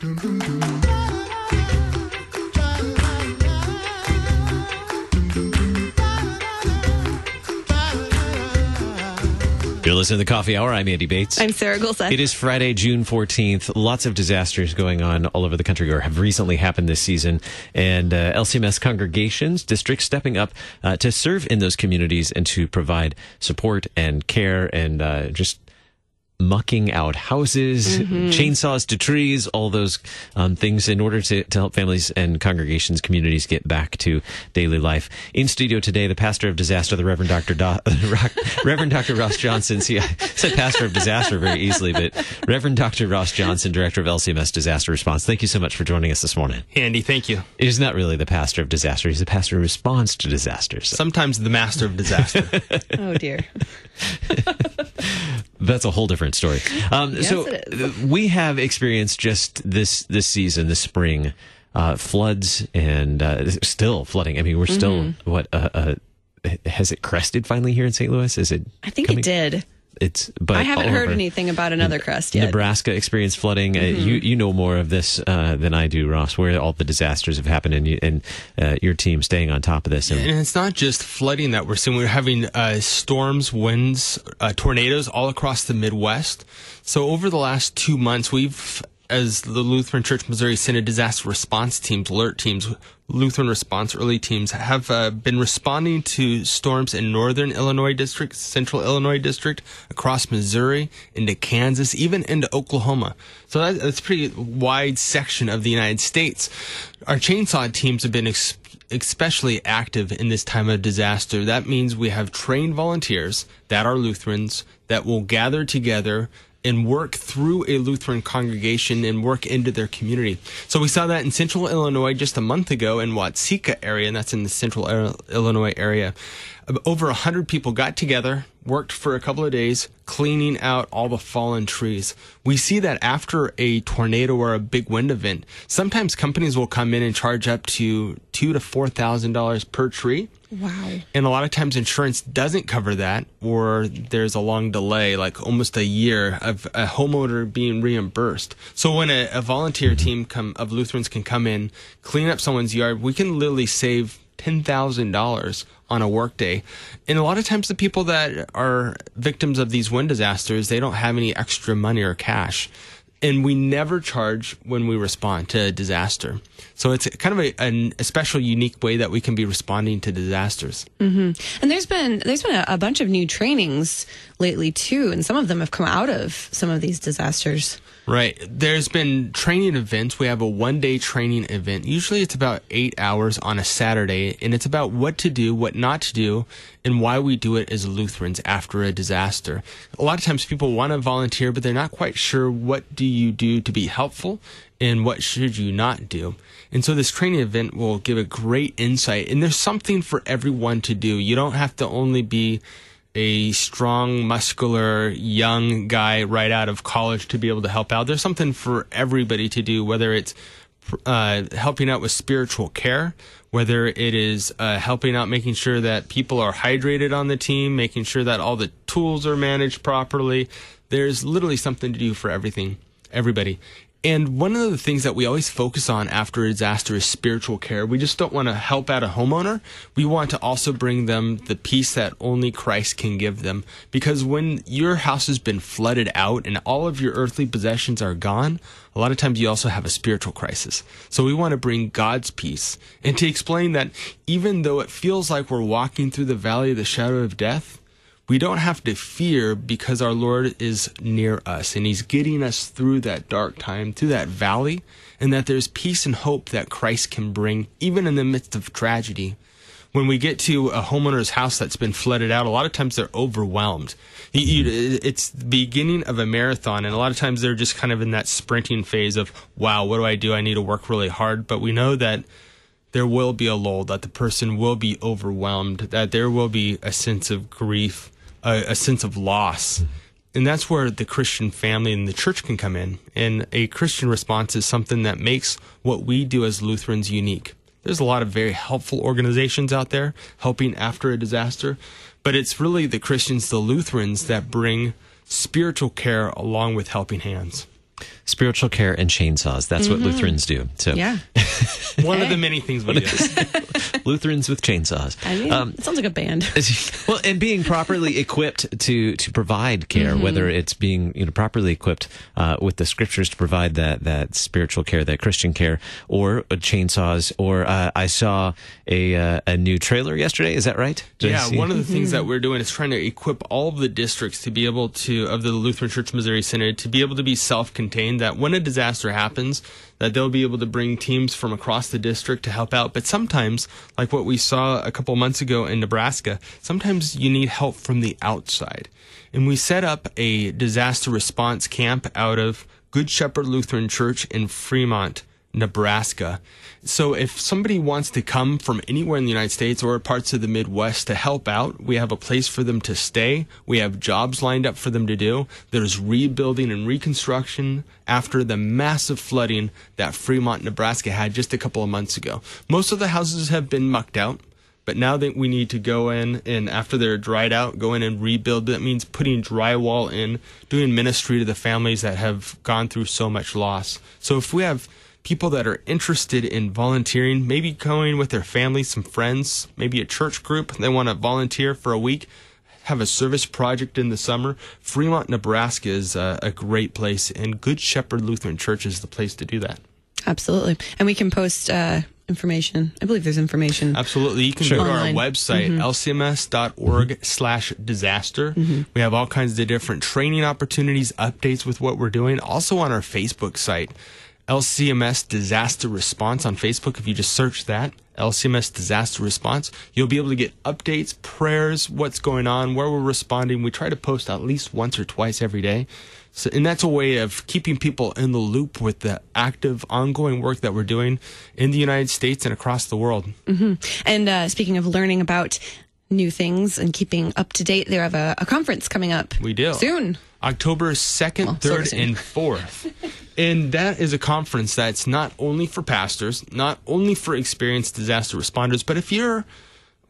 You're listening to the Coffee Hour. I'm Andy Bates. I'm Sarah Gulseth. It is Friday, June 14th. Lots of disasters going on all over the country or have recently happened this season. And uh, LCMS congregations, districts stepping up uh, to serve in those communities and to provide support and care and uh, just mucking out houses, Mm-hmm. chainsaws to trees, all those um, things in order to, to help families and congregations, communities get back to daily life. In studio today, the pastor of disaster, the Reverend Dr. Do- Reverend Dr. Ross Johnson. See, I said pastor of disaster very easily, but Reverend Dr. Ross Johnson, director of LCMS Disaster Response. Thank you so much for joining us this morning. Andy, thank you. He's not really the pastor of disaster; he's the pastor who responds to disasters. Sometimes the master of disaster. oh dear. That's a whole different story. Um, Yes, so it is. we have experienced just this this season, this spring, uh, floods and uh, still flooding. I mean, we're still Mm-hmm. what? Uh, uh, has it crested finally here in St. Louis? Is it? I think coming? it did. It's. But I haven't heard over. anything about another crest yet. Mm-hmm. Nebraska experienced flooding. Uh, you you know more of this uh, than I do, Ross. Where all the disasters have happened, and you, and uh, your team staying on top of this. And, and it's not just flooding that we're seeing. We're having uh, storms, winds, uh, tornadoes all across the Midwest. So over the last two months, we've, as the Lutheran Church Missouri Synod disaster response teams, alert teams, Lutheran response early teams, have uh, been responding to storms in northern Illinois district, central Illinois district, across Missouri, into Kansas, even into Oklahoma. So that, that's a pretty wide section of the United States. Our chainsaw teams have been ex- especially active in this time of disaster. That means we have trained volunteers that are Lutherans that will gather together and work through a Lutheran congregation and work into their community. So we saw that in central Illinois just a month ago in Watseka area, and that's in the central Illinois area. Over 100 people got together, worked for a couple of days, cleaning out all the fallen trees. We see that after a tornado or a big wind event, sometimes companies will come in and charge up to two to four thousand dollars per tree. Wow. And a lot of times insurance doesn't cover that, or there's a long delay, like almost a year of a homeowner being reimbursed. So when a, a volunteer mm-hmm. team come of Lutherans can come in, clean up someone's yard, we can literally save ten thousand dollars on a workday. And a lot of times the people that are victims of these wind disasters, they don't have any extra money or cash. And we never charge when we respond to a disaster. So it's kind of a, a special, unique way that we can be responding to disasters. Mm-hmm. And there's been there's been a, a bunch of new trainings lately too, and some of them have come out of some of these disasters. Right. There's been training events. We have a one day training event. Usually it's about eight hours on a Saturday, and it's about what to do, what not to do, and why we do it as Lutherans after a disaster. A lot of times people want to volunteer, but they're not quite sure what do you do to be helpful and what should you not do. And so this training event will give a great insight, and there's something for everyone to do. You don't have to only be a strong, muscular, young guy right out of college to be able to help out. There's something for everybody to do, whether it's uh, helping out with spiritual care, whether it is uh, helping out making sure that people are hydrated on the team, making sure that all the tools are managed properly. There's literally something to do for everything, everybody. And one of the things that we always focus on after a disaster is spiritual care. We just don't want to help out a homeowner. We want to also bring them the peace that only Christ can give them. Because when your house has been flooded out and all of your earthly possessions are gone, a lot of times you also have a spiritual crisis. So we want to bring God's peace and to explain that even though it feels like we're walking through the valley of the shadow of death, we don't have to fear because our Lord is near us and He's getting us through that dark time, through that valley, and that there's peace and hope that Christ can bring, even in the midst of tragedy. When we get to a homeowner's house that's been flooded out, a lot of times they're overwhelmed. It's the beginning of a marathon, and a lot of times they're just kind of in that sprinting phase of, wow, what do I do? I need to work really hard. But we know that there will be a lull, that the person will be overwhelmed, that there will be a sense of grief, a, a sense of loss. And that's where the Christian family and the church can come in. And a Christian response is something that makes what we do as Lutherans unique. There's a lot of very helpful organizations out there helping after a disaster, but it's really the Christians, the Lutherans, that bring spiritual care along with helping hands. Spiritual care and chainsaws. That's what Lutherans do. So Mm-hmm. Yeah. One of the many things we do. Lutherans with chainsaws. I mean, Um, it sounds like a band. well, and being properly equipped to to provide care, Mm-hmm. whether it's being you know properly equipped uh, with the scriptures to provide that that spiritual care, that Christian care, or uh, chainsaws, or uh, I saw a uh, a new trailer yesterday. Is that right? Did Yeah, one of the things that we're doing is trying to equip all of the districts to be able to, of the Lutheran Church Missouri Synod, to be able to be self contained, that when a disaster happens, that they'll be able to bring teams from across the district to help out. But sometimes, like what we saw a couple months ago in Nebraska, sometimes you need help from the outside. And we set up a disaster response camp out of Good Shepherd Lutheran Church in Fremont, Nebraska. So if somebody wants to come from anywhere in the United States or parts of the Midwest to help out, we have a place for them to stay. We have jobs lined up for them to do. There's rebuilding and reconstruction after the massive flooding that Fremont, Nebraska had just a couple of months ago. Most of the houses have been mucked out. But now that we need to go in and after they're dried out, go in and rebuild. That means putting drywall in, doing ministry to the families that have gone through so much loss. So if we have people that are interested in volunteering, maybe going with their family, some friends, maybe a church group, they want to volunteer for a week, have a service project in the summer, Fremont, Nebraska is a, a great place, and Good Shepherd Lutheran Church is the place to do that. Absolutely. And we can post uh, information. I believe there's information. Absolutely. You can Sure. go to our website, lcms.org slash disaster. We have all kinds of different training opportunities, updates with what we're doing. Also on our Facebook site, LCMS Disaster Response on Facebook. If you just search that, LCMS Disaster Response, you'll be able to get updates, prayers, what's going on, where we're responding. We try to post at least once or twice every day. So, and that's a way of keeping people in the loop with the active, ongoing work that we're doing in the United States and across the world. And uh, speaking of learning about new things and keeping up to date, they have a, a conference coming up. We do. Soon. October 2nd, Well, 3rd, and 4th. and that is a conference that's not only for pastors, not only for experienced disaster responders, but if you're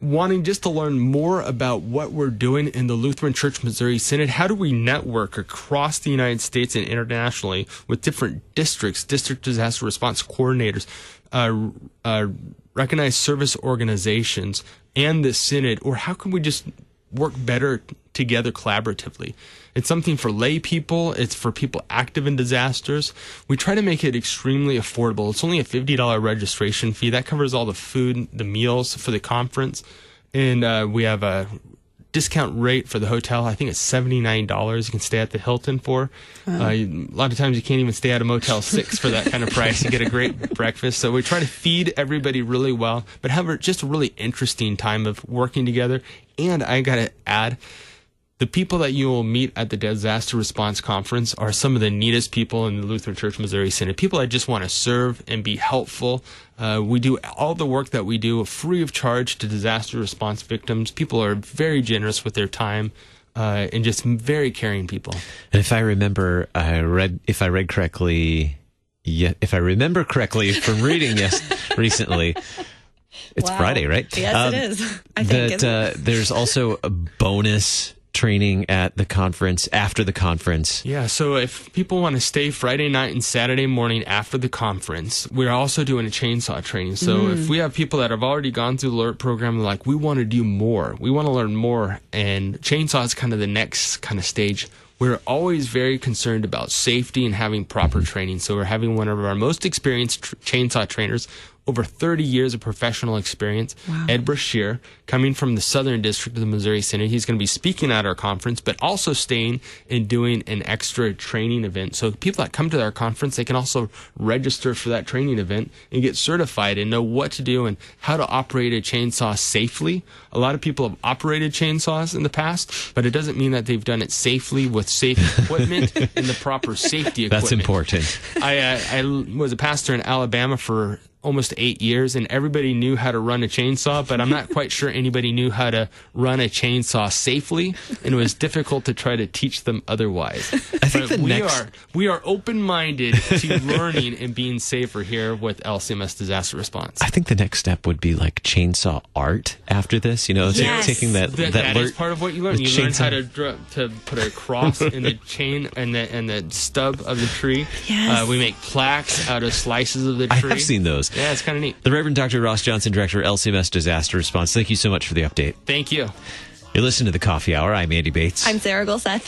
wanting just to learn more about what we're doing in the Lutheran Church Missouri Synod, how do we network across the United States and internationally with different districts, district disaster response coordinators, uh, uh, recognized service organizations, and the Synod, or how can we just work better together collaboratively. It's something for lay people, it's for people active in disasters. We try to make it extremely affordable. It's only a $50 registration fee. That covers all the food, the meals for the conference. And uh, we have a discount rate for the hotel. I think it's $79 you can stay at the Hilton for. Uh, you- a lot of times you can't even stay at a Motel 6 for that kind of price. You get a great breakfast. So we try to feed everybody really well, but have a, just a really interesting time of working together. And I got to add, the people that you will meet at the disaster response conference are some of the neatest people in the Lutheran Church Missouri Synod. People that just want to serve and be helpful. Uh, we do all the work that we do free of charge to disaster response victims. People are very generous with their time uh, and just very caring people. And if I remember, I read if I read correctly, yeah, if I remember correctly from reading yes recently, it's Wow. Friday, right? Yes, Um, it is. I think. that isn't uh, there's also a bonus training at the conference after the conference. Yeah, so if people want to stay Friday night and Saturday morning after the conference, we're also doing a chainsaw training. So mm. if we have people that have already gone through the alert program, like, we want to do more, we want to learn more, and chainsaw is kind of the next kind of stage. We're always very concerned about safety and having proper training. So we're having one of our most experienced tr- chainsaw trainers, over 30 years of professional experience, Ed Brashear, coming from the Southern District of the Missouri Synod. He's going to be speaking at our conference, but also staying and doing an extra training event. So people that come to our conference, they can also register for that training event and get certified and know what to do and how to operate a chainsaw safely. A lot of people have operated chainsaws in the past, but it doesn't mean that they've done it safely with safe equipment and the proper safety equipment. That's important. I, uh, I was a pastor in Alabama for almost eight years, and everybody knew how to run a chainsaw, but I'm not quite sure anybody knew how to run a chainsaw safely, and it was difficult to try to teach them otherwise. I think But the we next- are we are open minded to learning and being safer here with LCMS disaster response. I think the next step would be like chainsaw art after this. You know, so Yes. taking that That, that, that is alert- part of what you learn. the You learn how to dr- to put a cross in the chain and the and the stub of the tree. Yes. Uh, we make plaques out of slices of the tree. I tree. have seen those. Yeah, it's kind of neat. The Reverend Dr. Ross Johnson, Director, LCMS Disaster Response. Thank you so much for the update. Thank you. You're listening to the Coffee Hour. I'm Andy Bates. I'm Sarah Gulseth.